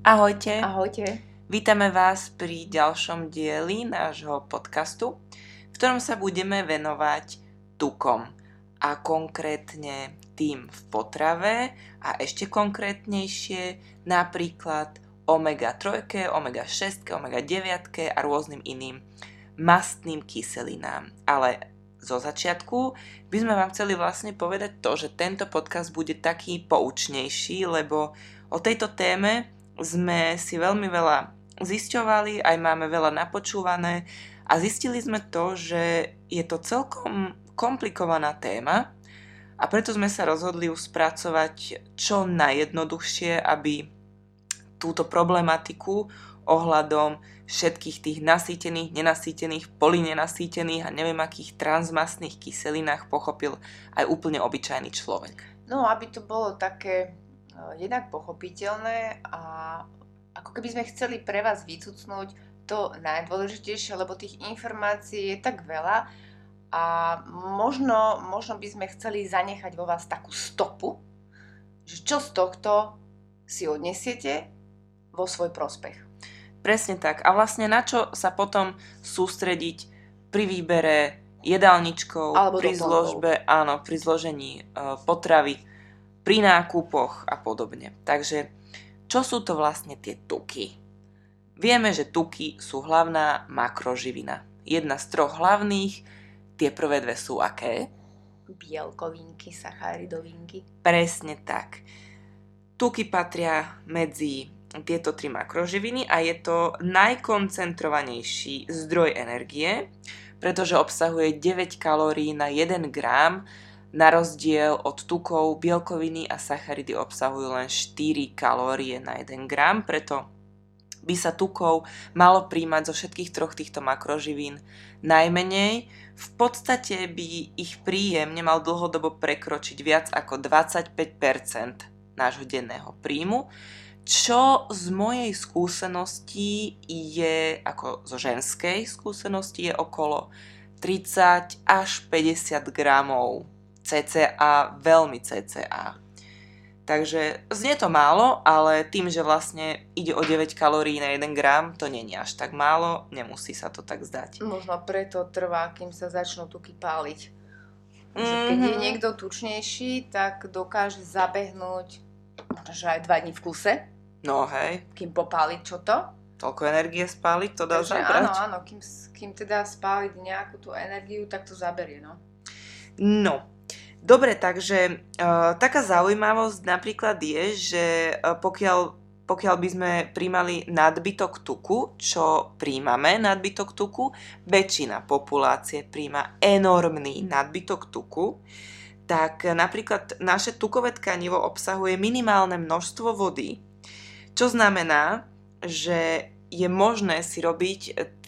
Ahojte. Ahojte. Vítame vás pri ďalšom dieli nášho podcastu, v ktorom sa budeme venovať tukom a konkrétne tým v potrave a ešte konkrétnejšie napríklad omega-3, omega-6, omega-9 a rôznym iným mastným kyselinám. Ale zo začiatku by sme vám chceli vlastne povedať to, že tento podcast bude taký poučnejší, lebo o tejto téme sme si veľmi veľa zisťovali, aj máme veľa napočúvané a zistili sme to, že je to celkom komplikovaná téma a preto sme sa rozhodli ju spracovať čo najjednoduchšie, aby túto problematiku ohľadom všetkých tých nasýtených, nenasýtených, polinenasýtených a neviem akých transmastných kyselinách pochopil aj úplne obyčajný človek. No, aby to bolo také jednak pochopiteľné a ako keby sme chceli pre vás vycucnúť to najdôležitejšie, lebo tých informácií je tak veľa a možno, možno by sme chceli zanechať vo vás takú stopu, že čo z tohto si odnesiete vo svoj prospech. Presne tak. A vlastne na čo sa potom sústrediť pri výbere jedálničkou, Alebo pri doplnkov. zložbe, áno, pri zložení e, potravy, pri nákupoch a podobne. Takže čo sú to vlastne tie tuky? Vieme, že tuky sú hlavná makroživina. Jedna z troch hlavných, tie prvé dve sú aké? Bielkovinky, sacharidovinky. Presne tak. Tuky patria medzi tieto tri makroživiny a je to najkoncentrovanejší zdroj energie, pretože obsahuje 9 kalórií na 1 grám, na rozdiel od tukov, bielkoviny a sacharidy obsahujú len 4 kalórie na 1 gram, preto by sa tukov malo príjmať zo všetkých troch týchto makroživín najmenej. V podstate by ich príjem nemal dlhodobo prekročiť viac ako 25% nášho denného príjmu, čo z mojej skúsenosti je, ako zo ženskej skúsenosti je okolo 30 až 50 gramov cca, veľmi cca. Takže znie to málo, ale tým, že vlastne ide o 9 kalórií na 1 gram, to je až tak málo, nemusí sa to tak zdať. Možno preto trvá, kým sa začnú tuky páliť. Že keď je Mhm. niekto tučnejší, tak dokáže zabehnúť možno, že aj dva dní v kuse, No hej, kým popáli čo to. toľko energie spáliť, to dá Takže zabrať. áno, áno, kým, kým teda spáliť nejakú tú energiu, tak to zaberie, no. No, dobre, takže uh, taká zaujímavosť napríklad je, že uh, pokiaľ, pokiaľ by sme príjmali nadbytok tuku, čo príjmame nadbytok tuku, väčšina populácie príjma enormný nadbytok tuku, tak napríklad naše tukové tkanivo obsahuje minimálne množstvo vody, čo znamená, že je možné si robiť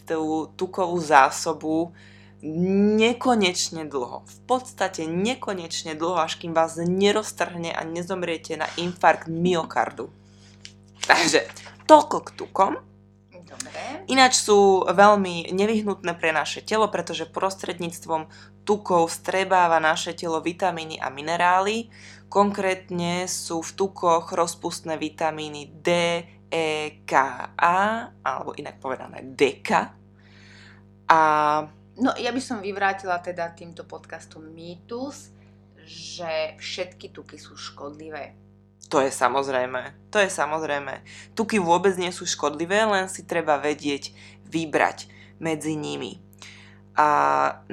tú tukovú zásobu nekonečne dlho. V podstate nekonečne dlho, až kým vás neroztrhne a nezomriete na infarkt myokardu. Takže toľko k tukom. Dobre. Ináč sú veľmi nevyhnutné pre naše telo, pretože prostredníctvom tukov strebáva naše telo vitamíny a minerály. Konkrétne sú v tukoch rozpustné vitamíny D, E, K, A, alebo inak povedané DK. A No ja by som vyvrátila teda týmto podcastom mýtus, že všetky tuky sú škodlivé. To je samozrejme, to je samozrejme. Tuky vôbec nie sú škodlivé, len si treba vedieť vybrať medzi nimi. A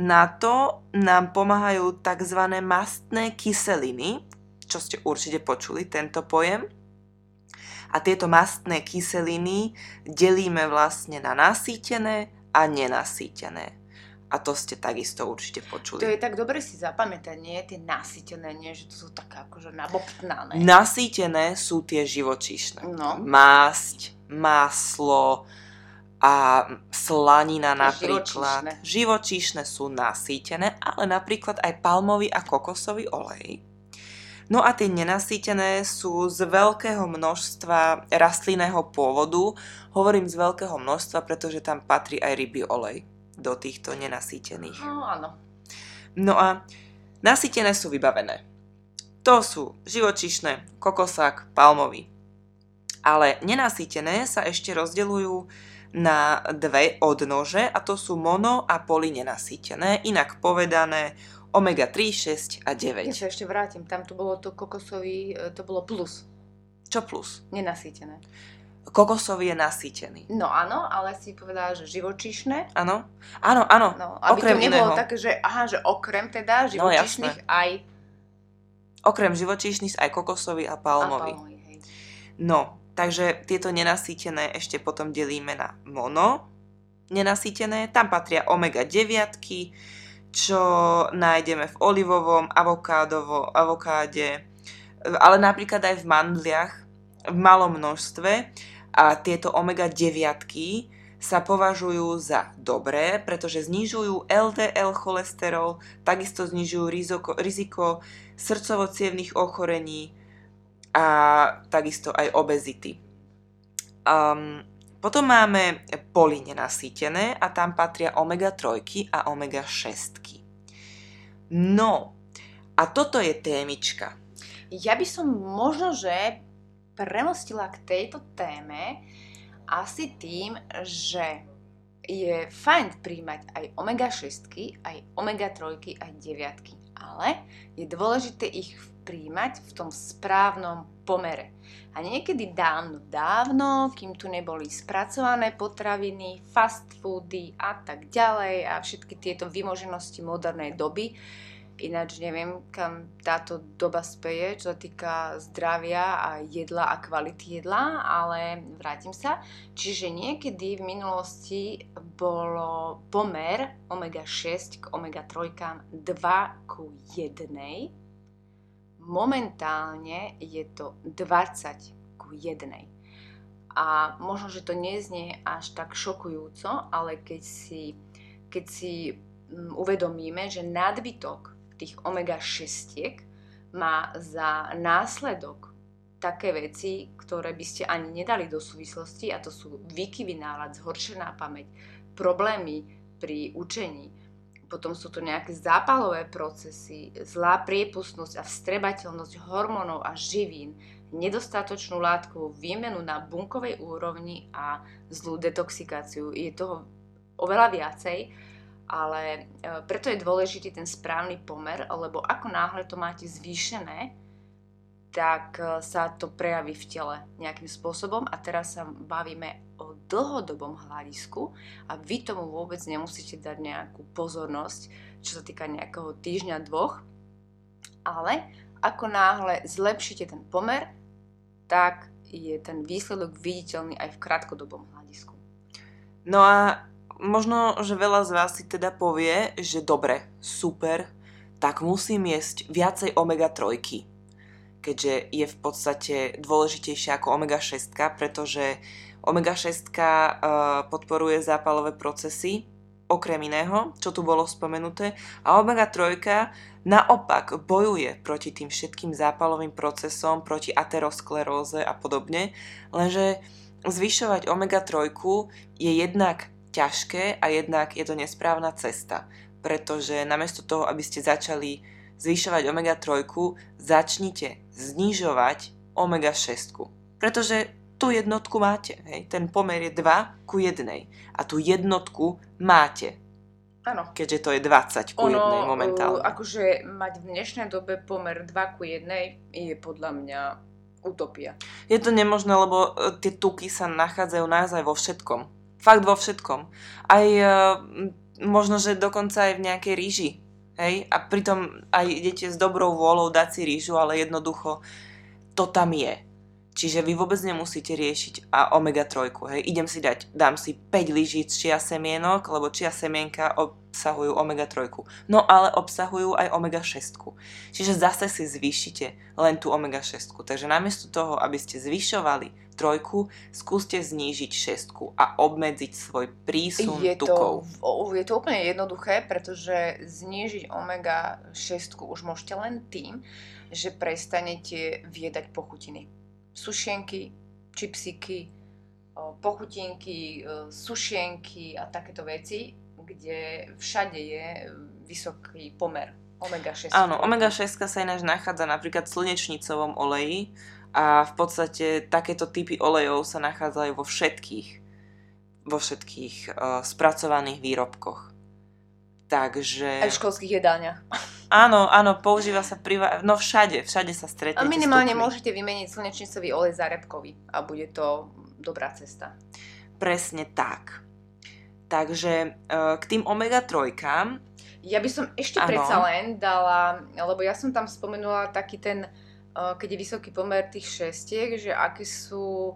na to nám pomáhajú tzv. mastné kyseliny, čo ste určite počuli, tento pojem. A tieto mastné kyseliny delíme vlastne na nasýtené a nenasýtené. A to ste takisto určite počuli. To je tak dobre si zapamätať, nie? Tie nasytené, nie? Že to sú také akože nabobtnané. Nasýtené sú tie živočíšne. No. Másť, maslo a slanina napríklad. Živočíšne. Živočíšne sú nasýtené, ale napríklad aj palmový a kokosový olej. No a tie nenasýtené sú z veľkého množstva rastlinného pôvodu. Hovorím z veľkého množstva, pretože tam patrí aj rybí olej do týchto nenasýtených. No áno. No a nasýtené sú vybavené. To sú živočišné, kokosák, palmový. Ale nenasýtené sa ešte rozdeľujú na dve odnože a to sú mono a polynenasýtené, inak povedané omega 3, 6 a 9. Ja sa ešte vrátim, tam to bolo to kokosový, e, to bolo plus, Čo plus? nenasýtené. Kokosový je nasýtený. No áno, ale si povedala, že živočíšne. Áno? Áno, áno. No, aby Okrem to nebolo iného. také, že aha, že okrem teda No, živočíšnych aj Okrem živočíšnych aj kokosový a a palmový. hej. No, takže tieto nenasýtené ešte potom delíme na mono nenasýtené. Tam patria omega 9, čo nájdeme v olivovom, avokádovo, avokáde, ale napríklad aj v mandliach v malom množstve a tieto omega 9 sa považujú za dobré, pretože znižujú LDL cholesterol, takisto znižujú riziko, riziko srdcovo-cievnych ochorení a takisto aj obezity. Um, potom máme polynenasýtené a tam patria omega-3 a omega-6. No, a toto je témička. Ja by som možno, že premostila k tejto téme asi tým, že je fajn príjmať aj omega-6, aj omega-3, aj 9, ale je dôležité ich príjmať v tom správnom pomere. A niekedy dávno, dávno, kým tu neboli spracované potraviny, fast foody a tak ďalej a všetky tieto vymoženosti modernej doby, Ináč neviem, kam táto doba speje, čo sa týka zdravia a jedla a kvality jedla, ale vrátim sa. Čiže niekedy v minulosti bolo pomer omega-6 k omega-3 2 ku 1. Momentálne je to 20 ku 1. A možno, že to neznie až tak šokujúco, ale keď si, keď si mm, uvedomíme, že nadbytok tých omega-6 má za následok také veci, ktoré by ste ani nedali do súvislosti a to sú výkyvy nálad, zhoršená pamäť, problémy pri učení, potom sú to nejaké zápalové procesy, zlá priepustnosť a vstrebateľnosť hormónov a živín, nedostatočnú látkovú výmenu na bunkovej úrovni a zlú detoxikáciu. Je toho oveľa viacej, ale e, preto je dôležitý ten správny pomer, lebo ako náhle to máte zvýšené, tak e, sa to prejaví v tele nejakým spôsobom a teraz sa bavíme o dlhodobom hľadisku a vy tomu vôbec nemusíte dať nejakú pozornosť, čo sa týka nejakého týždňa, dvoch, ale ako náhle zlepšíte ten pomer, tak je ten výsledok viditeľný aj v krátkodobom hľadisku. No a možno, že veľa z vás si teda povie, že dobre, super, tak musím jesť viacej omega-3, keďže je v podstate dôležitejšia ako omega-6, pretože omega-6 uh, podporuje zápalové procesy, okrem iného, čo tu bolo spomenuté, a omega-3 naopak bojuje proti tým všetkým zápalovým procesom, proti ateroskleróze a podobne, lenže zvyšovať omega-3 je jednak ťažké a jednak je to nesprávna cesta, pretože namiesto toho, aby ste začali zvyšovať omega-3, začnite znižovať omega-6. Pretože tú jednotku máte, hej? ten pomer je 2 ku 1 a tú jednotku máte, Áno. keďže to je 20 ku 1 Ono, momentálne. uh, akože mať v dnešnej dobe pomer 2 ku 1 je podľa mňa utopia. Je to nemožné, lebo e, tie tuky sa nachádzajú naozaj vo všetkom. Fakt vo všetkom. Aj e, možno, že dokonca aj v nejakej ríži. Hej? A pritom aj idete s dobrou vôľou dať si rížu, ale jednoducho to tam je. Čiže vy vôbec nemusíte riešiť a omega-3. Hej? Idem si dať, dám si 5 lyžíc čia semienok, lebo čia semienka obsahujú omega-3. No ale obsahujú aj omega-6. Čiže zase si zvýšite len tú omega-6. Takže namiesto toho, aby ste zvyšovali trojku, skúste znížiť šestku a obmedziť svoj prísun Je tukov. to, je to úplne jednoduché, pretože znížiť omega 6 už môžete len tým, že prestanete viedať pochutiny. Sušienky, čipsiky, pochutinky, sušienky a takéto veci, kde všade je vysoký pomer omega 6. Áno, omega 6 sa ináč nachádza napríklad v slnečnicovom oleji a v podstate takéto typy olejov sa nachádzajú vo všetkých, vo všetkých uh, spracovaných výrobkoch. Takže... Aj v školských jedálniach. Áno, áno, používa sa priva... No všade, všade sa stretnete A minimálne môžete vymeniť slnečnicový olej za repkový a bude to dobrá cesta. Presne tak. Takže uh, k tým omega-3 Ja by som ešte ano. predsa len dala, lebo ja som tam spomenula taký ten, uh, keď je vysoký pomer tých šestiek, že aké sú,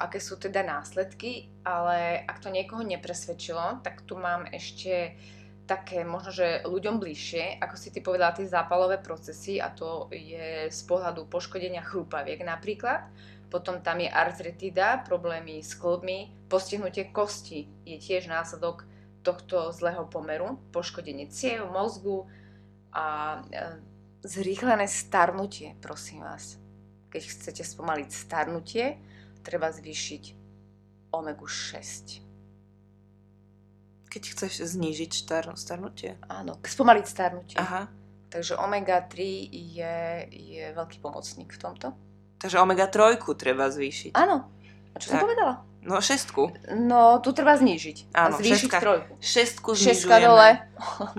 aké sú teda následky, ale ak to niekoho nepresvedčilo, tak tu mám ešte také možno, že ľuďom bližšie, ako si ty povedala, tie zápalové procesy a to je z pohľadu poškodenia chrúpaviek napríklad. Potom tam je artretida, problémy s klbmi, postihnutie kosti je tiež následok tohto zlého pomeru, poškodenie ciev, mozgu a e, zrýchlené starnutie, prosím vás. Keď chcete spomaliť starnutie, treba zvýšiť omegu 6 keď chceš znížiť star- starnutie? Áno, spomaliť starnutie. Aha. Takže omega-3 je, je veľký pomocník v tomto. Takže omega-3 treba zvýšiť. Áno. A čo tak. som povedala? No šestku. No, tu treba znížiť. Áno, a zvýšiť šestka, trojku. Šestku Šestka dole,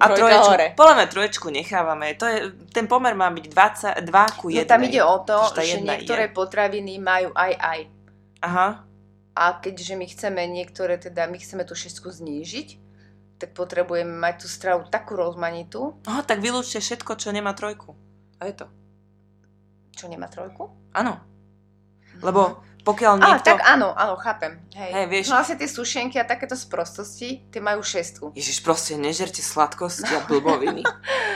a troječku, hore. Podľa mňa troječku nechávame. To je, ten pomer má byť 20, 2 ku 1. No tam ide o to, že niektoré je. potraviny majú aj aj. Aha. A keďže my chceme niektoré, teda my chceme tú šestku znížiť, tak potrebujeme mať tú stravu takú rozmanitú. Aha, tak vylúčte všetko, čo nemá trojku. A je to. Čo nemá trojku? Áno. Lebo pokiaľ niekto... Á, tak áno, áno, chápem. Hej. Hej, vieš... No vlastne tie sušenky a takéto sprostosti, tie majú šestku. Ježiš, proste nežerte sladkosti a blboviny.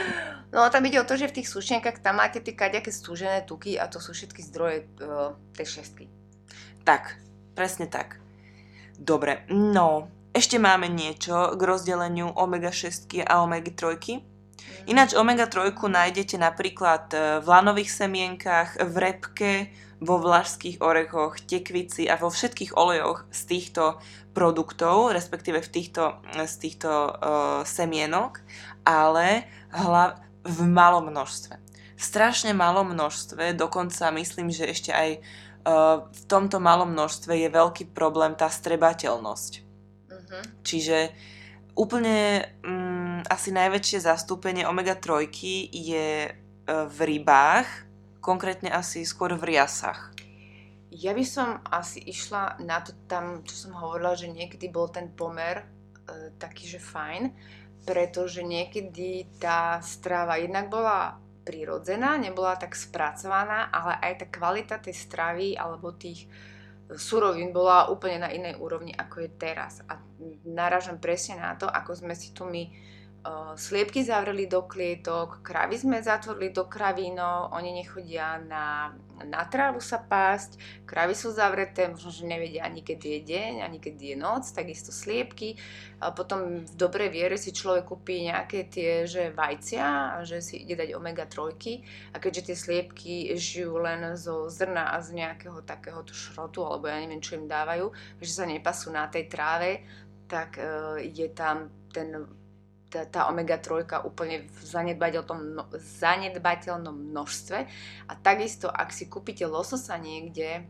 no a tam ide o to, že v tých sušenkách tam máte tie kaďaké stúžené tuky a to sú všetky zdroje uh, tej šestky. Tak, presne tak. Dobre, no, ešte máme niečo k rozdeleniu omega-6 a omega-3. Mhm. Ináč omega-3 nájdete napríklad e, v lanových semienkach, v repke, vo vlašských orechoch, tekvici a vo všetkých olejoch z týchto produktov, respektíve v týchto, z týchto uh, semienok, ale hlav, v malom množstve. Strašne malom množstve, dokonca myslím, že ešte aj uh, v tomto malom množstve je veľký problém tá strebateľnosť Uh-huh. Čiže úplne mm, asi najväčšie zastúpenie omega-3 je e, v rybách, konkrétne asi skôr v riasach. Ja by som asi išla na to tam, čo som hovorila, že niekedy bol ten pomer e, taký, že fajn, pretože niekedy tá strava jednak bola prirodzená, nebola tak spracovaná, ale aj tá kvalita tej stravy alebo tých surovín bola úplne na inej úrovni, ako je teraz. A naražam presne na to, ako sme si tu my sliepky zavreli do klietok, kravy sme zatvorili do kravínov, oni nechodia na, na trávu sa pásť, kravy sú zavreté, možno, že nevedia ani kedy je deň, ani kedy je noc, takisto sliepky. A potom v dobrej viere si človek kúpi nejaké tie že vajcia že si ide dať omega-3 a keďže tie sliepky žijú len zo zrna a z nejakého takéhoto šrotu, alebo ja neviem, čo im dávajú, že sa nepasú na tej tráve, tak uh, je tam ten tá, tá omega-3 úplne v zanedbateľnom, no, zanedbateľnom množstve. A takisto, ak si kúpite lososa niekde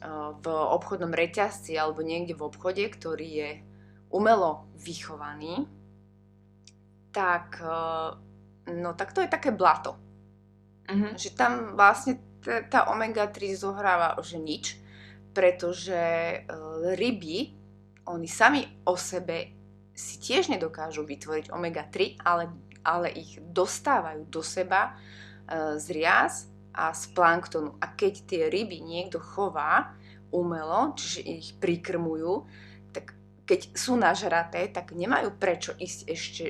uh, v obchodnom reťazci alebo niekde v obchode, ktorý je umelo vychovaný, tak, uh, no, tak to je také blato. Uh-huh. Že tam vlastne t- tá omega-3 zohráva že nič, pretože uh, ryby, oni sami o sebe si tiež nedokážu vytvoriť omega-3, ale, ale ich dostávajú do seba e, z riaz a z planktonu. A keď tie ryby niekto chová umelo, čiže ich prikrmujú, tak keď sú nažraté, tak nemajú prečo ísť ešte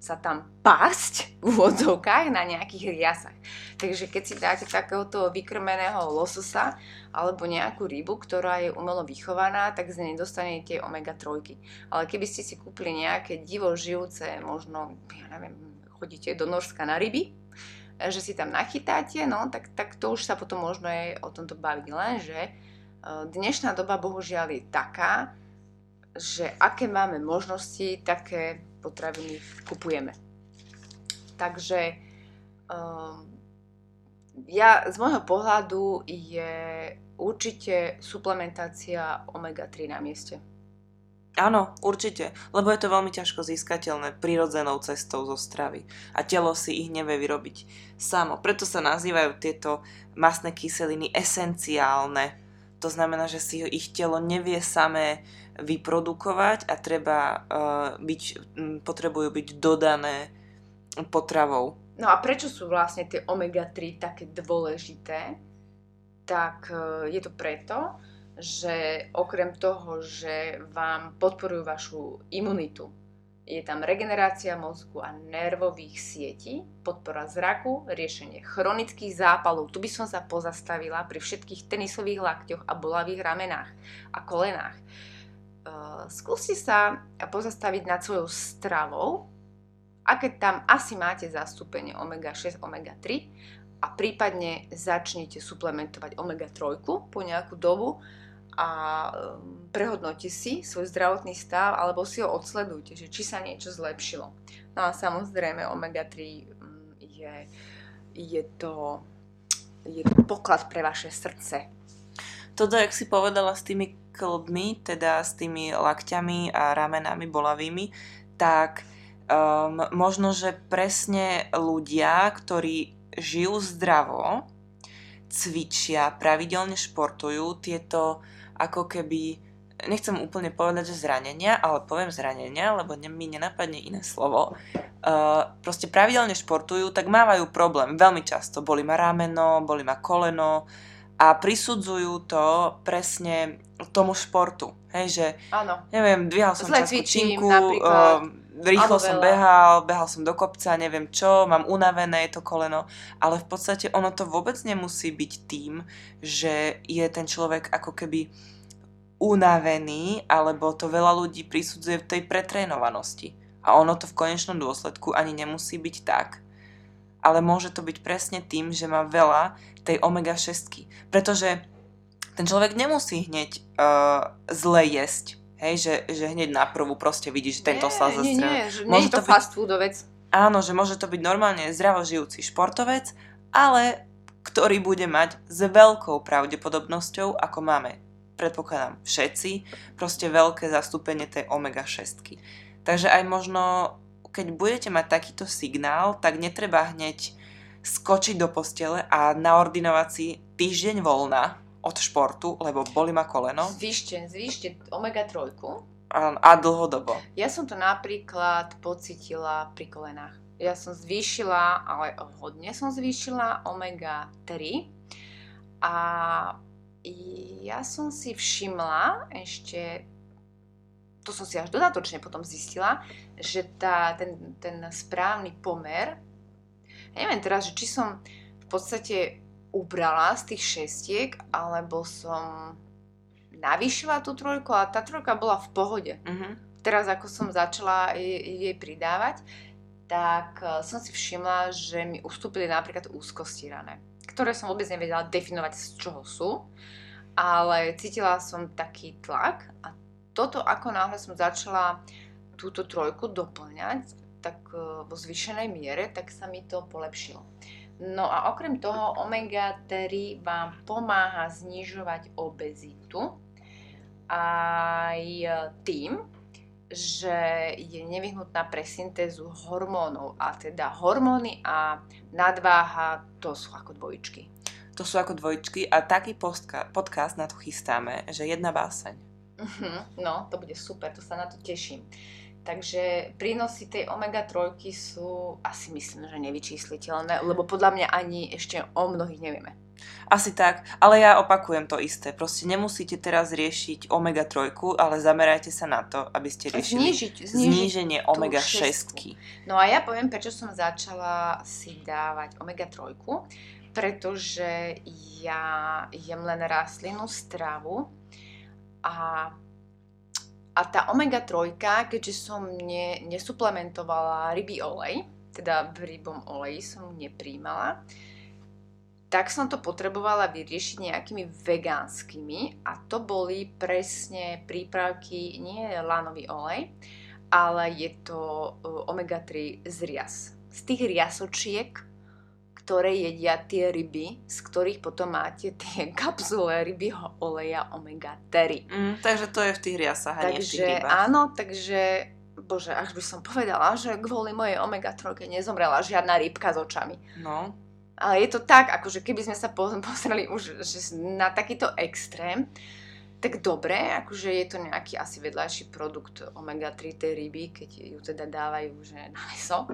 sa tam pásť v úvodzovkách na nejakých riasach. Takže keď si dáte takéhoto vykrmeného lososa alebo nejakú rybu, ktorá je umelo vychovaná, tak z nej dostanete omega-3. Ale keby ste si kúpili nejaké divo žijúce, možno, ja neviem, chodíte do Norska na ryby, že si tam nachytáte, no tak, tak to už sa potom možno aj o tomto baviť. Lenže e, dnešná doba bohužiaľ je taká, že aké máme možnosti, také potraviny kupujeme. Takže um, ja z môjho pohľadu je určite suplementácia omega-3 na mieste. Áno, určite, lebo je to veľmi ťažko získateľné prirodzenou cestou zo stravy a telo si ich nevie vyrobiť samo. Preto sa nazývajú tieto masné kyseliny esenciálne. To znamená, že si ich telo nevie samé vyprodukovať a treba uh, byť, potrebujú byť dodané potravou. No a prečo sú vlastne tie omega-3 také dôležité? Tak uh, je to preto, že okrem toho, že vám podporujú vašu imunitu, je tam regenerácia mozgu a nervových sietí, podpora zraku, riešenie chronických zápalov. Tu by som sa pozastavila pri všetkých tenisových lakťoch a bolavých ramenách a kolenách. Uh, skúste sa pozastaviť nad svojou stravou, aké tam asi máte zastúpenie omega-6, omega-3 a prípadne začnete suplementovať omega-3 po nejakú dobu a um, prehodnote si svoj zdravotný stav alebo si ho odsledujte, že či sa niečo zlepšilo. No a samozrejme omega-3 mm, je, je, to, je to poklad pre vaše srdce. Toto, jak si povedala s tými klbmi, teda s tými lakťami a ramenami bolavými, tak um, možno, že presne ľudia, ktorí žijú zdravo, cvičia, pravidelne športujú, tieto ako keby, nechcem úplne povedať, že zranenia, ale poviem zranenia, lebo mi nenapadne iné slovo, uh, proste pravidelne športujú, tak mávajú problém veľmi často. Boli ma rameno, boli ma koleno a prisudzujú to presne tomu športu. Hej, že, Áno. neviem, dvíhal som časku činku, uh, rýchlo som behal, behal som do kopca, neviem čo, mám unavené to koleno, ale v podstate ono to vôbec nemusí byť tým, že je ten človek ako keby unavený, alebo to veľa ľudí prisudzuje v tej pretrénovanosti. A ono to v konečnom dôsledku ani nemusí byť tak. Ale môže to byť presne tým, že má veľa tej omega-6. Pretože ten človek nemusí hneď uh, zle jesť. Hej, že, že hneď na prvú proste vidí, že tento sa zastrel. Nie, nie, že môže nie je to, to byť, fast foodovec. Áno, že môže to byť normálne zdravožijúci športovec, ale ktorý bude mať s veľkou pravdepodobnosťou, ako máme predpokladám všetci, proste veľké zastúpenie tej omega-6. Takže aj možno, keď budete mať takýto signál, tak netreba hneď skočiť do postele a naordinovať si týždeň voľna od športu, lebo boli ma koleno. Zvýšte, zvýšte omega-3. A, a dlhodobo. Ja som to napríklad pocitila pri kolenách. Ja som zvýšila, ale hodne som zvýšila omega-3 a ja som si všimla ešte, to som si až dodatočne potom zistila, že tá, ten, ten správny pomer, ja neviem teraz, že či som v podstate ubrala z tých šestiek, alebo som navýšila tú trojku a tá trojka bola v pohode. Uh-huh. Teraz ako som začala jej, jej pridávať, tak eh, som si všimla, že mi ustúpili napríklad úzkosti rané ktoré som vôbec nevedela definovať, z čoho sú, ale cítila som taký tlak a toto, ako náhle som začala túto trojku doplňať, tak e, vo zvyšenej miere, tak sa mi to polepšilo. No a okrem toho omega-3 vám pomáha znižovať obezitu aj tým, že je nevyhnutná pre syntézu hormónov a teda hormóny a nadváha to sú ako dvojičky. To sú ako dvojičky a taký postka, podcast na to chystáme, že jedna báseň. Uh-huh, no, to bude super, to sa na to teším. Takže prínosy tej omega-3 sú asi myslím, že nevyčísliteľné, lebo podľa mňa ani ešte o mnohých nevieme. Asi tak, ale ja opakujem to isté. Proste nemusíte teraz riešiť omega-3, ale zamerajte sa na to, aby ste riešili znížiť, znížiť zníženie omega-6. No a ja poviem, prečo som začala si dávať omega-3, pretože ja jem len rastlinnú stravu a a tá omega-3, keďže som ne, nesuplementovala rybý olej, teda v rybom oleji som nepríjmala, tak som to potrebovala vyriešiť nejakými vegánskymi a to boli presne prípravky, nie lanový olej, ale je to e, omega-3 z rias. Z tých riasočiek, ktoré jedia tie ryby, z ktorých potom máte tie kapsule rybieho oleja omega-3. Mm, takže to je v tých riasách a nie v tých rybách. áno, takže bože, až by som povedala, že kvôli mojej omega-3 nezomrela žiadna rybka s očami. No, Ale je to tak, akože keby sme sa po- pozreli už že na takýto extrém, tak dobre, akože je to nejaký asi vedľajší produkt omega-3 tej ryby, keď ju teda dávajú že na meso,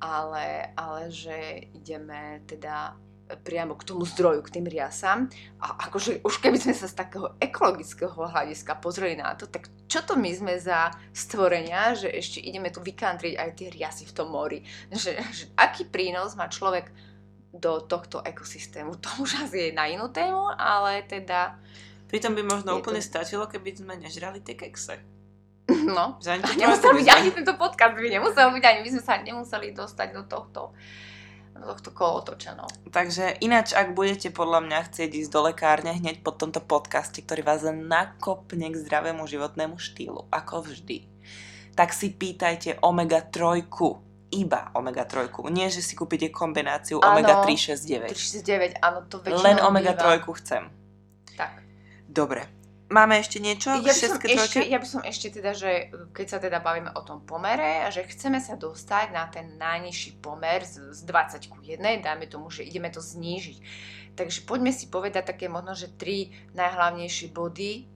ale, ale že ideme teda priamo k tomu zdroju, k tým riasam. A akože už keby sme sa z takého ekologického hľadiska pozreli na to, tak čo to my sme za stvorenia, že ešte ideme tu vykantriť aj tie riasy v tom mori. Že, že aký prínos má človek do tohto ekosystému. To už asi je na inú tému, ale teda, pritom by možno úplne to- stačilo, keby sme nežrali tie kekse. no. Ani tú nemusel byť ani tento podcast, by nemusel byť ani, my sme sa nemuseli dostať do tohto, do tohto kolotoča, no. Takže ináč, ak budete podľa mňa chcieť ísť do lekárne hneď po tomto podcaste, ktorý vás nakopne k zdravému životnému štýlu, ako vždy, tak si pýtajte omega-3, iba omega-3. Nie, že si kúpite kombináciu Áno. omega-3, 6, 9. 39, áno, to väčšinou Len býva. omega-3 chcem. Tak. Dobre. Máme ešte niečo Ja by, som ešte, ja by som ešte teda, že keď sa teda bavíme o tom pomere, že chceme sa dostať na ten najnižší pomer z, z 20 ku 1, dajme tomu, že ideme to znížiť. Takže poďme si povedať také možno, že tri najhlavnejšie body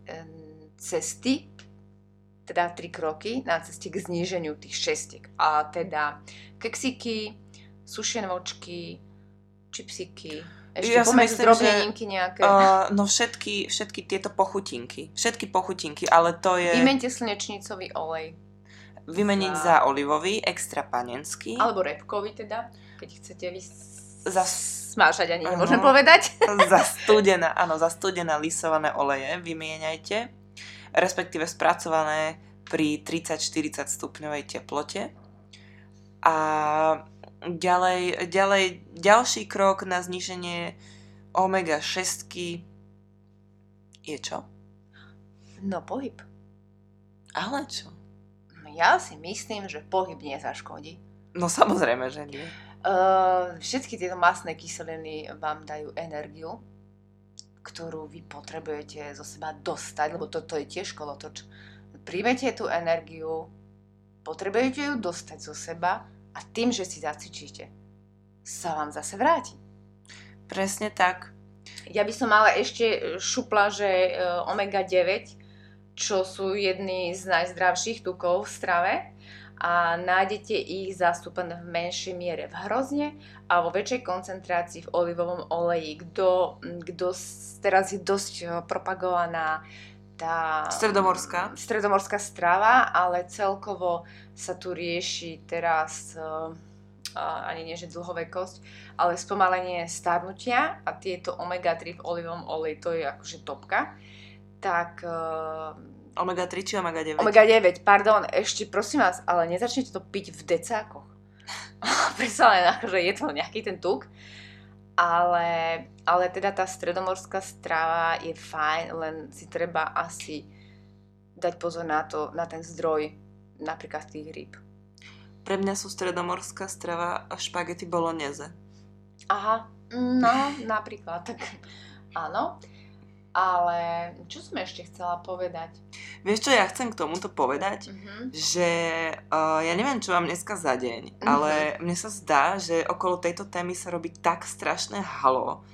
cesty, teda tri kroky na ceste k zníženiu tých šestiek. A teda keksiky, sušené vočky, čipsiky, ešte Ja si myslím, nejaké. Uh, no všetky, všetky tieto pochutinky. Všetky pochutinky, ale to je Vymente slnečnicový olej. vymeniť za- za olivový, extra panenský. Alebo repkový teda, keď chcete vy Za- smážať, ani nemôžem povedať. za studená, áno, za studená lisované oleje vymieňajte, respektíve spracované pri 30-40 stupňovej teplote. A ďalej, ďalej, ďalší krok na zníženie omega 6 je čo? No pohyb. Ale čo? No, ja si myslím, že pohyb nezaškodí. No samozrejme, že nie. Uh, všetky tieto masné kyseliny vám dajú energiu, ktorú vy potrebujete zo seba dostať, lebo toto je tiež kolotoč. Príjmete tú energiu, potrebujete ju dostať zo seba a tým, že si zacvičíte, sa vám zase vráti. Presne tak. Ja by som ale ešte šupla, že e, omega-9, čo sú jedny z najzdravších tukov v strave a nájdete ich zastúpené v menšej miere v hrozne a vo väčšej koncentrácii v olivovom oleji. Kto, kto teraz je dosť e, propagovaná tá Stredomorská. stredomorská strava, ale celkovo sa tu rieši teraz a ani nie, že dlhovekosť, ale spomalenie starnutia a tieto omega-3 v olivovom oleji, to je akože topka. Tak uh, Omega 3 či omega 9? omega-9, pardon, ešte prosím vás, ale nezačnite to piť v decákoch. Predsa len akože je to nejaký ten tuk. Ale, ale teda tá stredomorská strava je fajn, len si treba asi dať pozor na to, na ten zdroj napríklad tých rýb. Pre mňa sú stredomorská strava a špagety bolognese. Aha, no, napríklad, tak áno. Ale čo som ešte chcela povedať? Vieš čo, ja chcem k tomuto povedať? Mhm. že uh, ja neviem, čo mám dneska za deň, Mhm. ale mne sa zdá, že okolo tejto témy sa robí tak strašné halo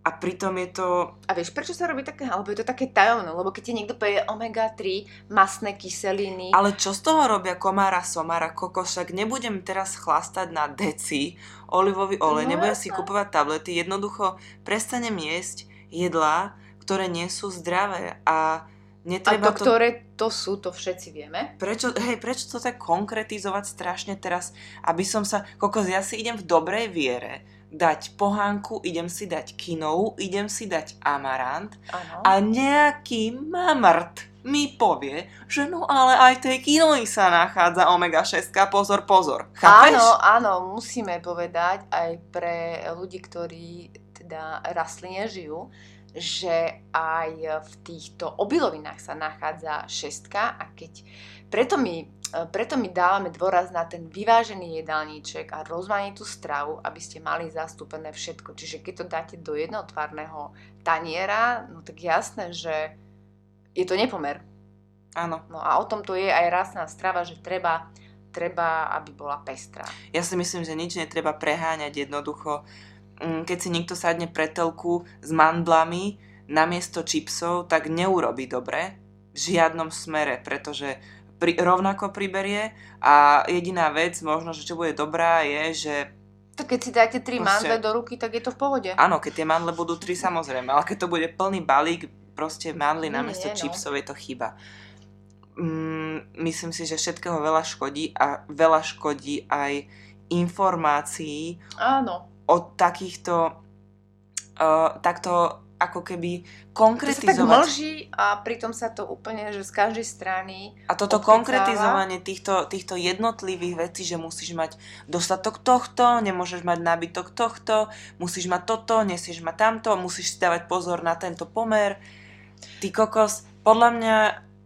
a pritom je to... A vieš, prečo sa robí také, alebo je to také tajomné? Lebo keď ti niekto povie omega-3, masné kyseliny, Ale čo z toho robia komára, somára, kokošak? Nebudem teraz chlastať na deci olivový olej, No nebudem si jasné. kupovať tablety, jednoducho prestanem jesť jedlá, ktoré nie sú zdravé a a netreba to, ktoré to sú, to všetci vieme. Prečo, hej, prečo to tak konkretizovať strašne teraz, aby som sa, kokos, ja si idem v dobrej viere dať pohánku, idem si dať kinou, idem si dať amarant a nejaký mamrt mi povie, že no ale aj tej kinoi sa nachádza omega-6, pozor, pozor. Chápeš? Áno, áno, musíme povedať aj pre ľudí, ktorí teda rastline žijú, že aj v týchto obilovinách sa nachádza šestka a keď preto my preto my dávame dôraz na ten vyvážený jedálniček a rozmanitú stravu, aby ste mali zastúpené všetko. Čiže keď to dáte do jednotvárneho taniera, no tak jasné, že je to nepomer. Áno. No a o tom to je aj rastná strava, že treba, treba, aby bola pestrá. Ja si myslím, že nič netreba preháňať jednoducho. Mm, keď si niekto sadne pre telku s mandlami namiesto čipsov, tak neurobi dobre v žiadnom smere, pretože pri, rovnako priberie a jediná vec možno, že čo bude dobrá je, že tak keď si dáte tri proste, mandle do ruky, tak je to v pohode. Áno, keď tie mandle budú tri samozrejme, ale keď to bude plný balík, proste mandly namiesto no. čipsov je to chyba. Mm, myslím si, že všetkého veľa škodí a veľa škodí aj informácií Áno. O takýchto uh, takto ako keby konkretizovať. To sa tak mlží a pritom sa to úplne, že z každej strany A toto odpicáva. konkretizovanie týchto, týchto jednotlivých vecí, že musíš mať dostatok tohto, nemôžeš mať nábytok tohto, musíš mať toto, nesieš mať tamto, musíš si dávať pozor na tento pomer. Ty kokos, podľa mňa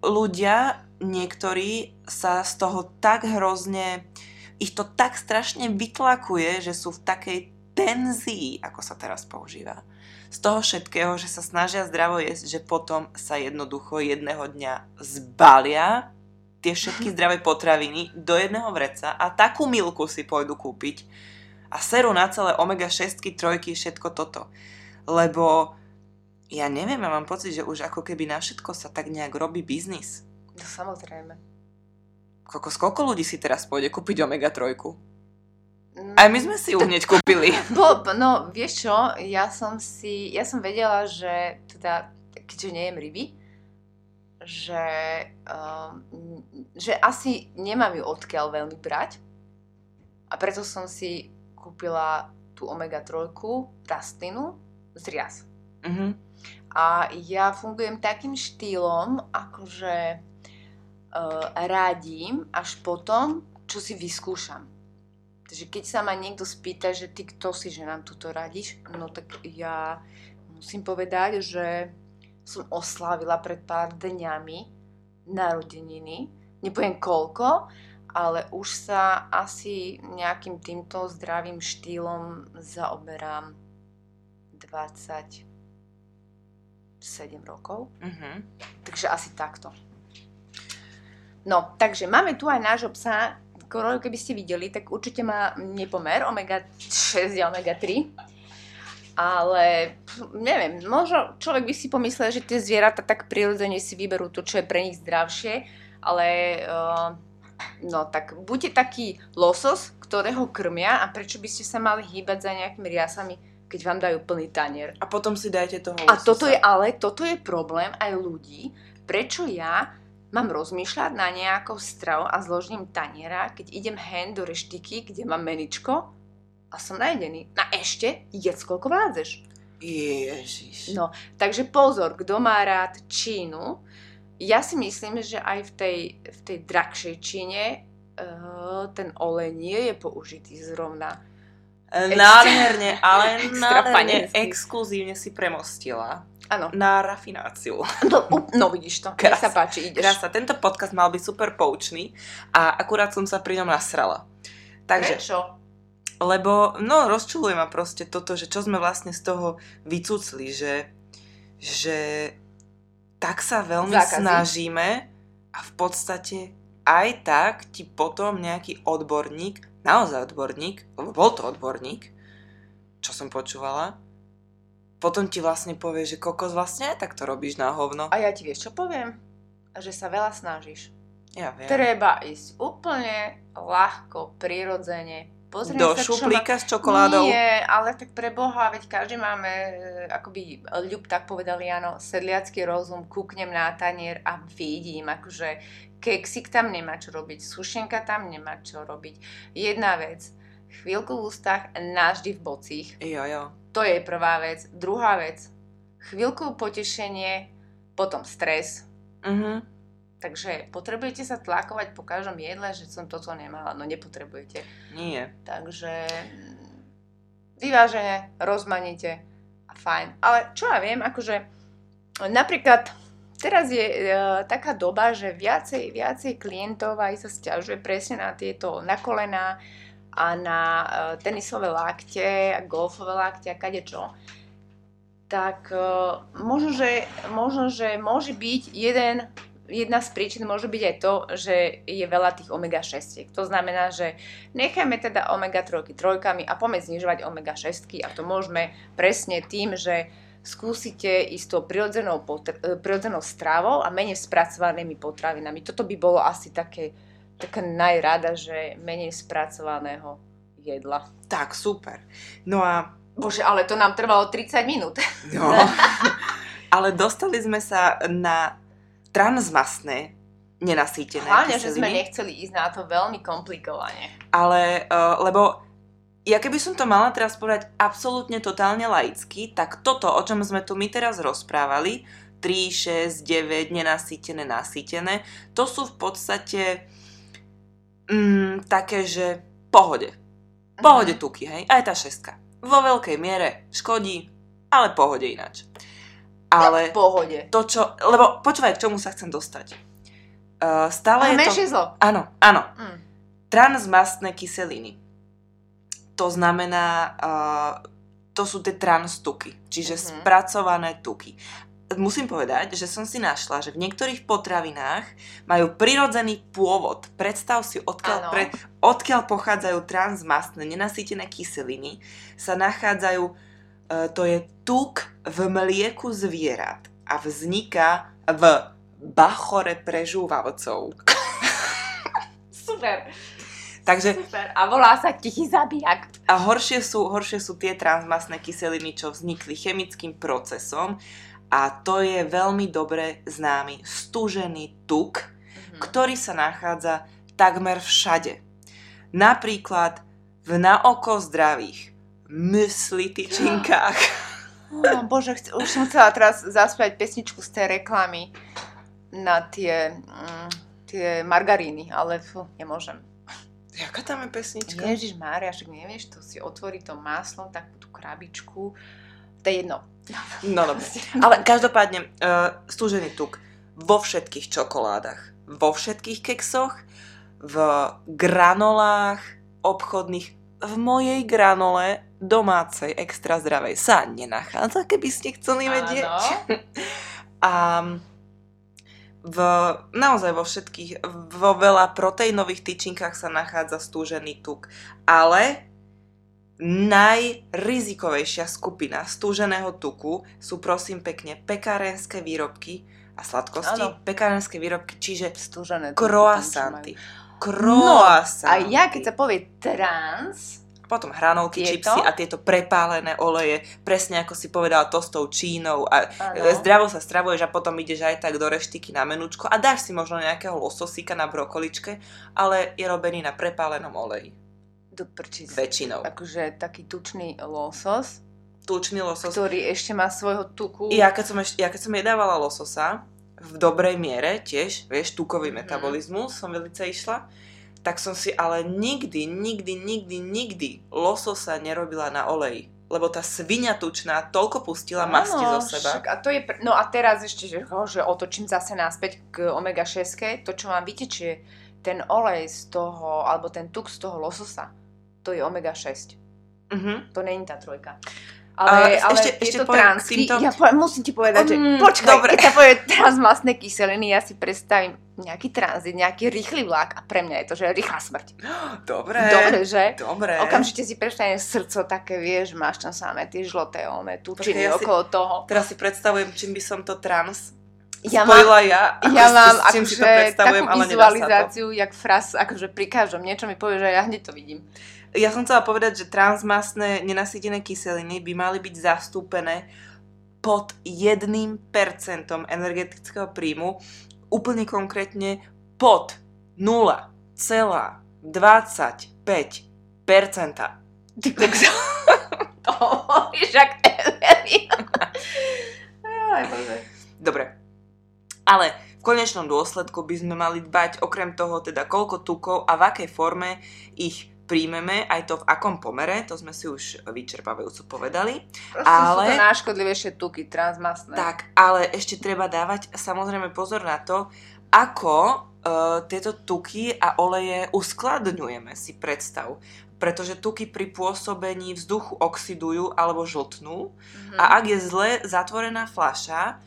ľudia, niektorí sa z toho tak hrozne, ich to tak strašne vytlakuje, že sú v takej tenzii, ako sa teraz používa z toho všetkého, že sa snažia zdravo jesť, že potom sa jednoducho jedného dňa zbalia tie všetky zdravé potraviny do jedného vreca a takú milku si pôjdu kúpiť a seru na celé omega 6, trojky, všetko toto. Lebo ja neviem, ja mám pocit, že už ako keby na všetko sa tak nejak robí biznis. No samozrejme. Koľko, koľko ľudí si teraz pôjde kúpiť omega 3? Aj my sme si ju hneď kúpili. Bob, no vieš čo, ja som si, ja som vedela, že teda, keďže nejem ryby, že, um, že asi nemám ju odkiaľ veľmi brať a preto som si kúpila tú omega-3 rastlinu z rias. Mm-hmm. A ja fungujem takým štýlom, akože uh, radím až potom, čo si vyskúšam. Takže keď sa ma niekto spýta, že ty kto si, že nám tuto radíš, no tak ja musím povedať, že som oslávila pred pár dňami narodeniny. Nepoviem koľko, ale už sa asi nejakým týmto zdravým štýlom zaoberám 27 rokov. Uh-huh. Takže asi takto. No, takže máme tu aj nášho psa, skoro keby ste videli, tak určite má nepomer omega-6 a omega-3. Ale neviem, možno človek by si pomyslel, že tie zvieratá tak prirodzene si vyberú to, čo je pre nich zdravšie, ale uh, no tak buďte taký losos, ktorého krmia a prečo by ste sa mali hýbať za nejakými riasami, keď vám dajú plný tanier. A potom si dajte toho lososa. A toto je, ale toto je problém aj ľudí, prečo ja mám rozmýšľať na nejakou stravu a zložím taniera, keď idem hen do reštiky, kde mám meničko a som najedený. A ešte jedz, koľko vládzeš. Ježiš. No, takže pozor, kto má rád Čínu, ja si myslím, že aj v tej, v tej drahšej Číne uh, ten olej nie je použitý zrovna. Nádherne, ale nádherne exkluzívne si premostila Áno. Na rafináciu. No, no vidíš to, nech sa páči, ideš. Krása, tento podcast mal byť super poučný a akurát som sa pri ňom nasrala. Takže, Prečo? Lebo, no, rozčuluje ma proste toto, že čo sme vlastne z toho vycucli, že, že tak sa veľmi Zákazy. snažíme a v podstate aj tak ti potom nejaký odborník, naozaj odborník, lebo bol to odborník, čo som počúvala, potom ti vlastne povie, že kokos vlastne tak to robíš na hovno. A ja ti vieš, čo poviem? Že sa veľa snažíš. Ja viem. Treba ísť úplne ľahko, prirodzene. Pozriem Do sa, šuplíka má... s čokoládou? Nie, ale tak pre Boha, veď každý máme, e, akoby ľub tak povedali, áno, sedliacký rozum, kúknem na tanier a vidím, akože keksik tam nemá čo robiť, sušenka tam nemá čo robiť. Jedna vec, chvíľku v ústach, navždy v bocích. Jo, jo. To je prvá vec. Druhá vec, chvíľku potešenie, potom stres. Uh-huh. Takže potrebujete sa tlakovať po každom jedle, že som toto nemala. No nepotrebujete. Nie. Takže mm, vyvážene, rozmanite a fajn. Ale čo ja viem, akože napríklad teraz je e, taká doba, že viacej, viacej klientov aj sa stiažuje presne na tieto na kolená a na e, tenisové lakte, golfové lakte a kadečo. Tak e, možno, že, možno, že môže byť jeden jedna z príčin môže byť aj to, že je veľa tých omega-6. To znamená, že necháme teda omega-3 trojkami a poďme znižovať omega-6 a to môžeme presne tým, že skúsite ísť tou prirodzenou, potr- e, prirodzenou strávou a menej spracovanými potravinami. Toto by bolo asi také, taká najrada, že menej spracovaného jedla. Tak, super. No a... Bože, ale to nám trvalo 30 minút. No, ale dostali sme sa na transmastné nenasýtené Hlavne, kyseliny. že sme nechceli ísť na to veľmi komplikovane. Ale, uh, lebo ja keby som to mala teraz povedať absolútne totálne laicky, tak toto, o čom sme tu my teraz rozprávali, 3, 6, 9, nenasýtené, nasýtené, to sú v podstate mm, také, že pohode. Pohode Mhm. tuky, hej? Aj tá šestka. Vo veľkej miere škodí, ale pohode ináč. Ale V pohode. to, čo... Lebo počúvaj, k čomu sa chcem dostať. Uh, stále Ale je to... menšie zlo. Áno, áno. Mm. Transmastné kyseliny. To znamená, uh, to sú tie transtuky, čiže Mhm. spracované tuky. Musím povedať, že som si našla, že v niektorých potravinách majú prirodzený pôvod. Predstav si, odkiaľ, pre, odkiaľ pochádzajú transmastné, nenasýtené kyseliny, sa nachádzajú, to je tuk v mlieku zvierat a vzniká v bachore prežúvavcov. Super. Takže Super. A volá sa tichý zabijak. A horšie sú, horšie sú tie transmastné kyseliny, čo vznikli chemickým procesom a to je veľmi dobre známy stúžený tuk, Mhm. ktorý sa nachádza takmer všade. Napríklad v naoko zdravých mysli tyčinkách. Oh, bože, chc- už som chcela teraz zaspiať pesničku z tej reklamy na tie, mm, tie margaríny, ale fú, nemôžem. Jaká tam je pesnička? Ježiš Mária, však nevieš, to si otvorí to maslom, takú tú krabičku. To je jedno. No dobre. Ale každopádne, uh, stúžený tuk vo všetkých čokoládach, vo všetkých keksoch, v granolách obchodných, v mojej granole domácej, extra zdravej sa nenachádza, keby ste chceli vedieť. Áno. A v, naozaj vo všetkých, vo veľa proteínových tyčinkách sa nachádza stúžený tuk. Ale najrizikovejšia skupina stúženého tuku sú prosím pekne pekárenské výrobky a sladkosti. Áno. Pekárenské výrobky, čiže Stúžené. kroasanty. A Kroasanty. ja, keď sa povie trans, Potom hranolky, Tieto? čipsy a tieto prepálené oleje, presne ako si povedala, to s tou čínou a Áno. e, zdravo sa stravuješ a potom ideš aj tak do reštiky na menučko a dáš si možno nejakého lososíka na brokoličke, ale je robený na prepálenom oleji. do prčíc. Väčšinou. Akože taký tučný losos, Tučný losos. ktorý ešte má svojho tuku. Ja keď som, eš- ja keď som jedávala lososa, v dobrej miere tiež, vieš, tukový Mhm. metabolizmus som veľmi išla, tak som si ale nikdy, nikdy, nikdy, nikdy lososa nerobila na oleji. Lebo tá svinia tučná toľko pustila masti Áno, zo seba. však a to je, pr- no a teraz ešte, že, ho, že otočím zase naspäť k omega-6, to čo vám vytečie, ten olej z toho, alebo ten tuk z toho lososa, to je omega-6. Mhm. To není tá trojka. A Ale, ale ešte- ešte poviem transky, týmto- ja poviem, musím ti povedať, že Mm, počkaj, dobre. keď sa povie transmastné kyseliny, ja si predstavím nejaký tranzit, nejaký rýchly vlak a pre mňa je to, že rýchla smrť. Dobre. Dobre, že? Dobre. Okamžite si predstavím srdco také, vieš, máš tam samé tie žloté, one, tučiny ja si- okolo toho. Teraz si predstavujem, čím by som to trans Ja mám, spojila ja. ako ja mám s čím si to akože predstavujem, takú ale to. vizualizáciu, jak fras, akože pri každom niečo mi povie, že ja hneď to vidím. Ja som chcela povedať, že transmastné nenasýtené kyseliny by mali byť zastúpené pod 1% energetického príjmu, úplne konkrétne pod 0,25%. Ty kokso. to hovoríš, bože. Dobre. Ale v konečnom dôsledku by sme mali dbať okrem toho teda koľko tukov a v akej forme ich príjmeme aj to v akom pomere, to sme si už vyčerpávajúco povedali. Proste ale... sú to najškodlivejšie tuky, transmastné. Tak, ale ešte treba dávať samozrejme pozor na to, ako uh, tieto tuky a oleje uskladňujeme, si predstav. Pretože tuky pri pôsobení vzduchu oxidujú alebo žltnú mm-hmm. a ak je zle zatvorená fľaša,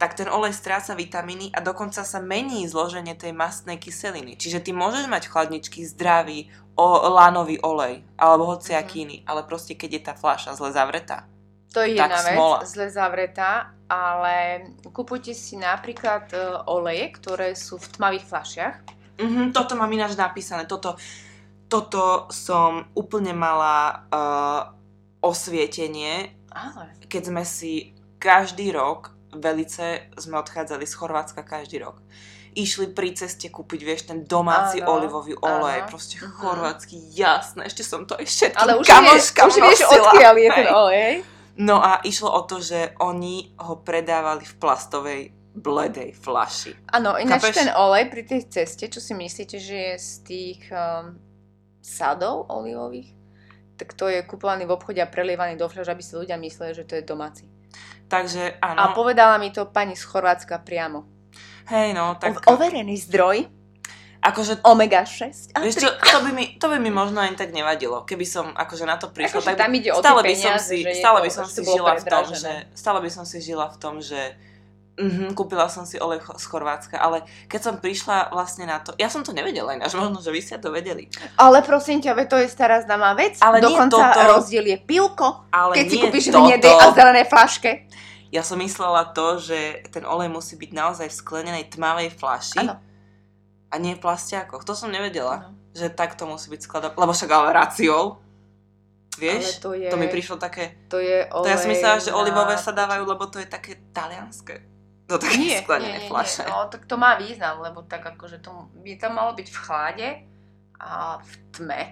tak ten olej stráca vitamíny a dokonca sa mení zloženie tej mastnej kyseliny. Čiže ty môžeš mať v chladničky zdravý o, lánový olej alebo hociaký iný, ale proste keď je tá fľaša zle zavretá. To je jedna vec, smola. zle zavretá, ale kupujte si napríklad uh, oleje, ktoré sú v tmavých fľašiach. Mm-hmm, toto mám ináč napísané. Toto, toto som úplne mala uh, osvietenie, ale. keď sme si každý rok velice sme odchádzali z Chorvátska každý rok. Išli pri ceste kúpiť, vieš, ten domáci áno, olivový olej, áno. proste uh-huh. chorvátsky, jasné, ešte som to ešte Ale už vieš, už vieš, odkiaľ je ten olej. No a išlo o to, že oni ho predávali v plastovej bledej flaši. Áno, ináč ten olej pri tej ceste, čo si myslíte, že je z tých um, sadov olivových, tak to je kupovaný v obchode a prelievaný do fľaš, aby si ľudia mysleli, že to je domáci. Takže áno. A povedala mi to pani z Chorvátska priamo. Hej, no, tak... O- overený zdroj. Akože... Omega 6. Vieš čo, to by, mi, to by mi možno ani tak nevadilo, keby som akože na to prišla. Akože tak tam ide o stále by som si, stále by som si žila v tom, že, stále by som si žila v tom, že Mm-hmm, kúpila som si olej z Chorvátska, ale keď som prišla vlastne na to, ja som to nevedela ináč, možno, že vy ste to vedeli. Ale prosím ťa, to je stará známa vec. Ale Dokonca toto, rozdiel je pilko, ale keď si kúpiš v hnedej a zelenej flaške. Ja som myslela to, že ten olej musí byť naozaj v sklenenej tmavej flaši. Ano. A nie v plastiakoch. To som nevedela, ano. že tak to musí byť skladať. Lebo však ale raciol. Vieš? to, je, to mi prišlo také... To je olej To ja som myslela, že olivové sa dávajú, lebo to je také talianské do také nie, sklenené nie, nie, flaše. Nie. No, tak to má význam, lebo tak akože to by tam malo byť v chlade a v tme.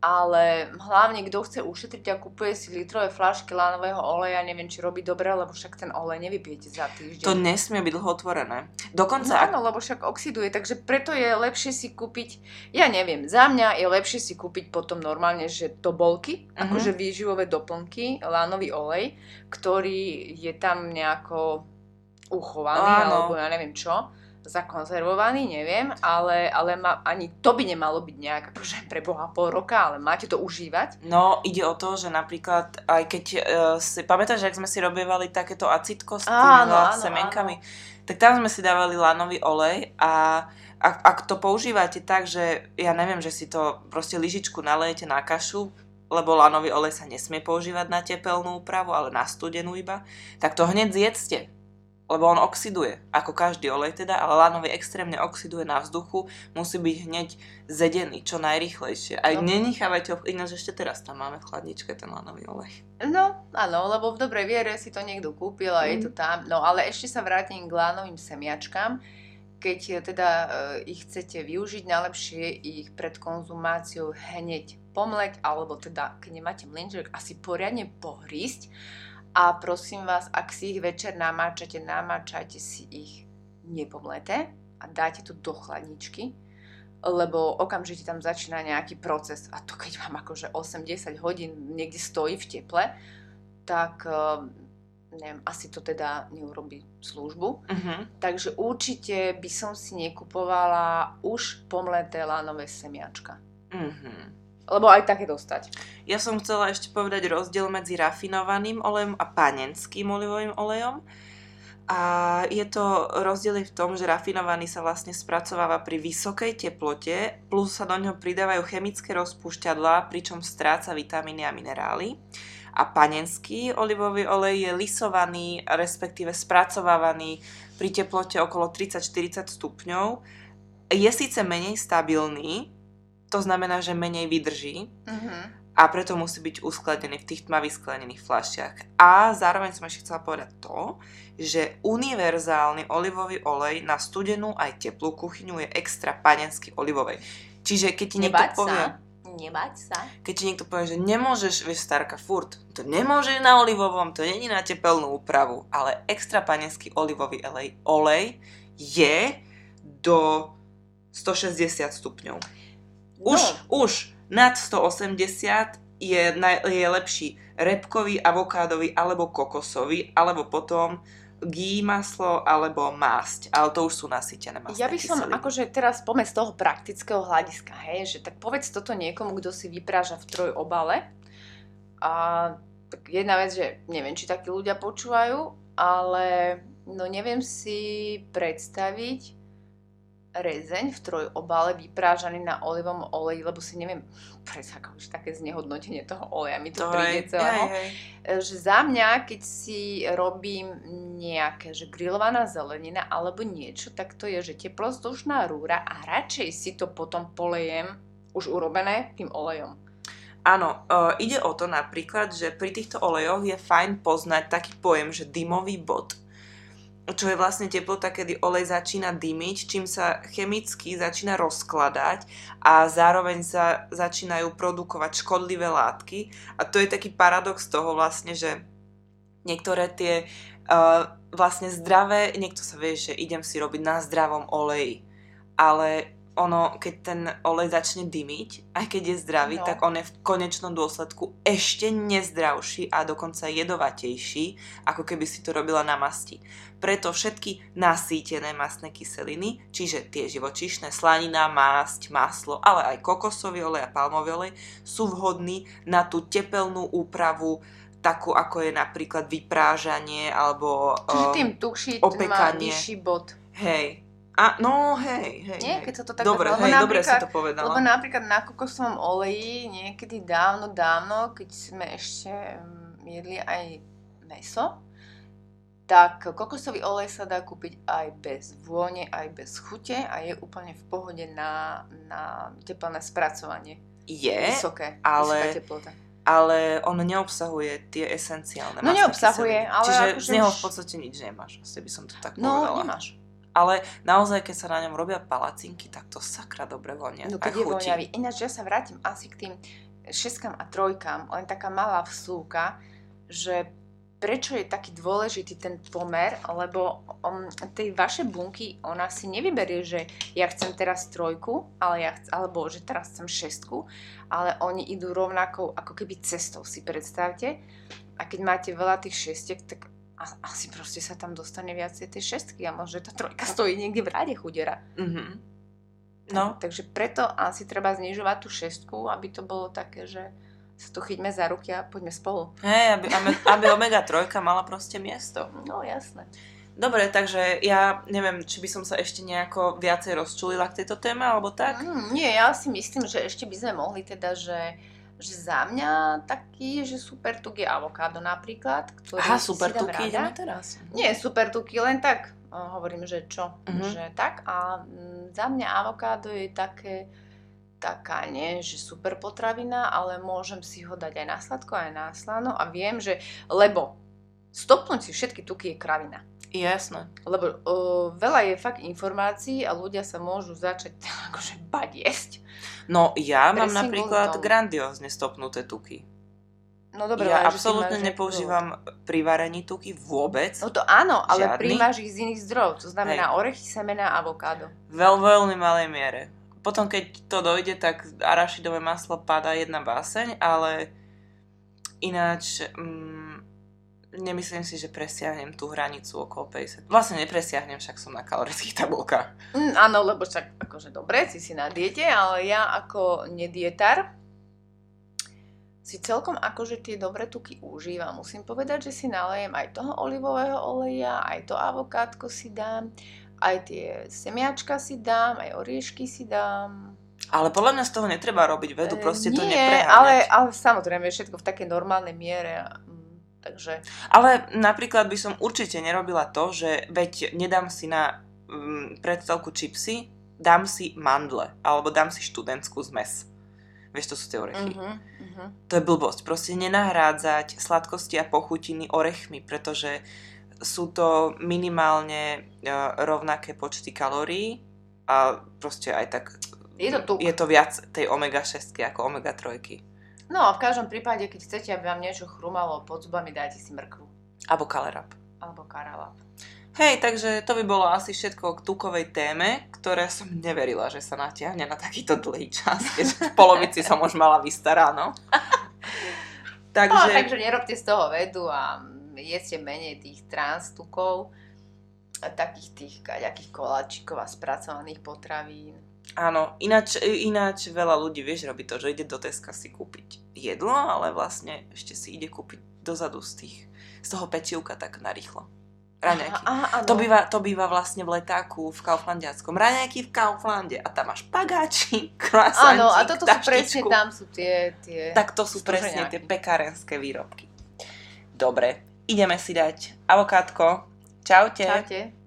Ale hlavne, kto chce ušetriť a kupuje si litrové fľašky lánového oleja, neviem, či robí dobre, lebo však ten olej nevypijete za týždeň. To nesmie byť dlho otvorené. Dokonca... No áno, lebo však oxiduje, takže preto je lepšie si kúpiť, ja neviem, za mňa je lepšie si kúpiť potom normálne, že to bolky, uh-huh. akože výživové doplnky, lánový olej, ktorý je tam nejako uchovaný, Áno. alebo ja neviem čo, zakonzervovaný, neviem, ale, ale ma, ani to by nemalo byť nejak akože pre Boha pol roka, ale máte to užívať. No, ide o to, že napríklad, aj keď uh, si, pamätáš, ak sme si robievali takéto acitko s tými semienkami, áno. tak tam sme si dávali lanový olej a ak, ak to používate tak, že ja neviem, že si to proste lyžičku nalejete na kašu, lebo lanový olej sa nesmie používať na tepelnú úpravu, ale na studenú iba, tak to hneď zjedzte lebo on oxiduje, ako každý olej teda, ale lánový extrémne oxiduje na vzduchu, musí byť hneď zedený, čo najrychlejšie. Aj no. nenechávajte ho, ináč ešte teraz tam máme v chladničke ten lánový olej. No, áno, lebo v dobrej viere si to niekto kúpil a mm. je to tam. No, ale ešte sa vrátim k lánovým semiačkám. Keď teda e, ich chcete využiť, najlepšie ich pred konzumáciou hneď pomleť, alebo teda, keď nemáte mlinček, asi poriadne pohrísť a prosím vás, ak si ich večer namáčate, namáčajte si ich nepomleté a dáte to do chladničky, lebo okamžite tam začína nejaký proces a to keď vám akože 8-10 hodín niekde stojí v teple, tak ehm, neviem, asi to teda neurobi službu. Uh-huh. Takže určite by som si nekupovala už pomleté lánové semiačka. Uh-huh lebo aj také dostať. Ja som chcela ešte povedať rozdiel medzi rafinovaným olejom a panenským olivovým olejom. A je to rozdiel v tom, že rafinovaný sa vlastne spracováva pri vysokej teplote, plus sa do ňoho pridávajú chemické rozpúšťadlá, pričom stráca vitamíny a minerály. A panenský olivový olej je lisovaný, respektíve spracovávaný pri teplote okolo 30-40 stupňov. Je síce menej stabilný, to znamená, že menej vydrží uh-huh. a preto musí byť uskladený v tých tmavých sklenených fľašiach. A zároveň som ešte chcela povedať to, že univerzálny olivový olej na studenú aj teplú kuchyňu je extra panenský olivovej. Čiže keď ti niekto Nebať povie... Sa. Nebať sa. Keď ti niekto povie, že nemôžeš, vieš, starka, furt, to nemôže na olivovom, to není na tepelnú úpravu, ale extra panenský olivový olej, olej je do 160 stupňov. Už, no. už Nad 180 je, naj, je lepší repkový, avokádový alebo kokosový, alebo potom gí maslo alebo másť, ale to už sú nasýtené masné Ja by som kyseliny. akože teraz poďme z toho praktického hľadiska, hej, že tak povedz toto niekomu, kto si vypráža v troj obale. A tak jedna vec, že neviem, či takí ľudia počúvajú, ale no neviem si predstaviť rezeň v troj obale vyprážaný na olivom oleji, lebo si neviem predstaviť už také znehodnotenie toho oleja mi to, To príde hej, celého hej, hej. E, že za mňa, keď si robím nejaké, že grillovaná zelenina alebo niečo, tak to je, že teplozdušná rúra a radšej si to potom polejem už urobené tým olejom. Áno, uh, ide o to napríklad, že pri týchto olejoch je fajn poznať taký pojem, že dymový bod, čo je vlastne teplota, kedy olej začína dymiť, čím sa chemicky začína rozkladať a zároveň sa začínajú produkovať škodlivé látky. A to je taký paradox toho vlastne, že niektoré tie uh, vlastne zdravé, niekto sa vie, že idem si robiť na zdravom oleji, ale ono, keď ten olej začne dymiť, aj keď je zdravý, No. tak on je v konečnom dôsledku ešte nezdravší a dokonca jedovatejší, ako keby si to robila na masti. Preto všetky nasýtené masné kyseliny, čiže tie živočíšne, slanina, másť, maslo, ale aj kokosový olej a palmový olej, sú vhodní na tú tepelnú úpravu, takú ako je napríklad vyprážanie alebo Čiže um, tým tuší má opekanie. vyšší bod. hej. A, no hej, hej. Nie, keď sa to tak Dobre, hej, dobre si to povedala. Lebo napríklad na kokosovom oleji niekedy dávno, dávno, keď sme ešte mm, jedli aj meso, tak kokosový olej sa dá kúpiť aj bez vône, aj bez chute a je úplne v pohode na, na teplné spracovanie. je, Vysoké, ale- vysoká teplota. ale on neobsahuje tie esenciálne No neobsahuje, kyseliny. ale Čiže akože z neho v podstate nič nemáš. Asi by som to tak No, povedala. nemáš. Ale naozaj, keď sa na ňom robia palacinky, tak to sakra dobre vonia. No keď je voňavý. Ináč ja sa vrátim asi k tým šeskám a trojkám, len taká malá vsúka, že prečo je taký dôležitý ten pomer, lebo um, tej vaše bunky, ona si nevyberie, že ja chcem teraz trojku, ale ja chc- alebo že teraz chcem šestku, ale oni idú rovnakou ako keby cestou, si predstavte. A keď máte veľa tých šestiek, tak a- asi proste sa tam dostane viacej tej šestky a možno tá trojka stojí niekde v rade chudera. Mhm. No, Takže preto asi treba znižovať tú šestku, aby to bolo také, že sa tu chyťme za ruky a poďme spolu. hej, aby, aby- omega 3 mala proste miesto. No jasné. Dobre, takže ja neviem, či by som sa ešte nejako viacej rozčulila k tejto téme, alebo tak. Mm, nie, ja si myslím, že ešte by sme mohli teda, že, že za mňa taký, že super tuk je avokádo napríklad. Ktorý Aha, super, tuky ideme teraz. Nie, super tuky, len tak. Hovorím, že čo? Mhm. Že tak. A mm, za mňa avokádo je také, taká, nie, že super potravina, ale môžem si ho dať aj na sladko, aj na slano a viem, že, lebo stopnúť si všetky tuky je kravina. Jasné. Lebo o, veľa je fakt informácií a ľudia sa môžu začať akože bať jesť. No ja mám Presne napríklad grandiózne stopnuté tuky. No dobre, ja absolútne nepoužívam pri varení tuky vôbec. No to áno, ale Žiadny? príjmaš ich z iných zdrojov, to znamená orechy, semena a avokádo. Veľ, veľmi malej miere. Potom, keď to dojde, tak arašidové maslo padá jedna báseň, ale ináč mm, nemyslím si, že presiahnem tú hranicu okolo 50. Vlastne nepresiahnem, však som na kalorických tabulkách. Mm, áno, lebo však akože dobre, si si na diete, ale ja ako nedietar si celkom akože tie dobré tuky užívam. Musím povedať, že si nalejem aj toho olivového oleja, aj to avokádko si dám, aj tie semiačka si dám, aj oriešky si dám. Ale podľa mňa z toho netreba robiť vedu, E, proste to Nie, nepreháňať. ale, ale samozrejme všetko v takej normálnej miere. Takže Ale napríklad by som určite nerobila to, že veď nedám si na mm, predstavku čipsy, dám si mandle, alebo dám si študentskú zmes. Vieš, to sú tie orechy. uh-huh, uh-huh. To je blbosť. Proste nenahrádzať sladkosti a pochutiny orechmi, pretože sú to minimálne e, rovnaké počty kalórií a proste aj tak Je to tuk. je to viac tej omega 6 ako omega 3. No a v každom prípade, keď chcete, aby vám niečo chrumalo pod zubami, dajte si mrkvu Alebo kalerap. alebo karalap. Hej, takže to by bolo asi všetko k tukovej téme, ktoré som neverila, že sa natiahne na takýto dlhý čas, keď v polovici som už mala vystaráno. takže... No, takže nerobte z toho vedu a jeste menej tých transtukov, takých tých kaďakých koláčikov a spracovaných potravín. Áno, ináč, ináč veľa ľudí, vieš, robí to, že ide do Teska si kúpiť jedlo, ale vlastne ešte si ide kúpiť dozadu z tých, z toho pečivka tak narýchlo raňajky. Aha, aha, to, býva, to býva vlastne v letáku v Kauflandiackom. Raňajky v Kauflande. A tam máš pagáči, krasantík, Áno, a toto sú presne, tam sú tie, tie Tak to sú presne tie pekárenské výrobky. Dobre, ideme si dať avokátko. Čaute. Čaute.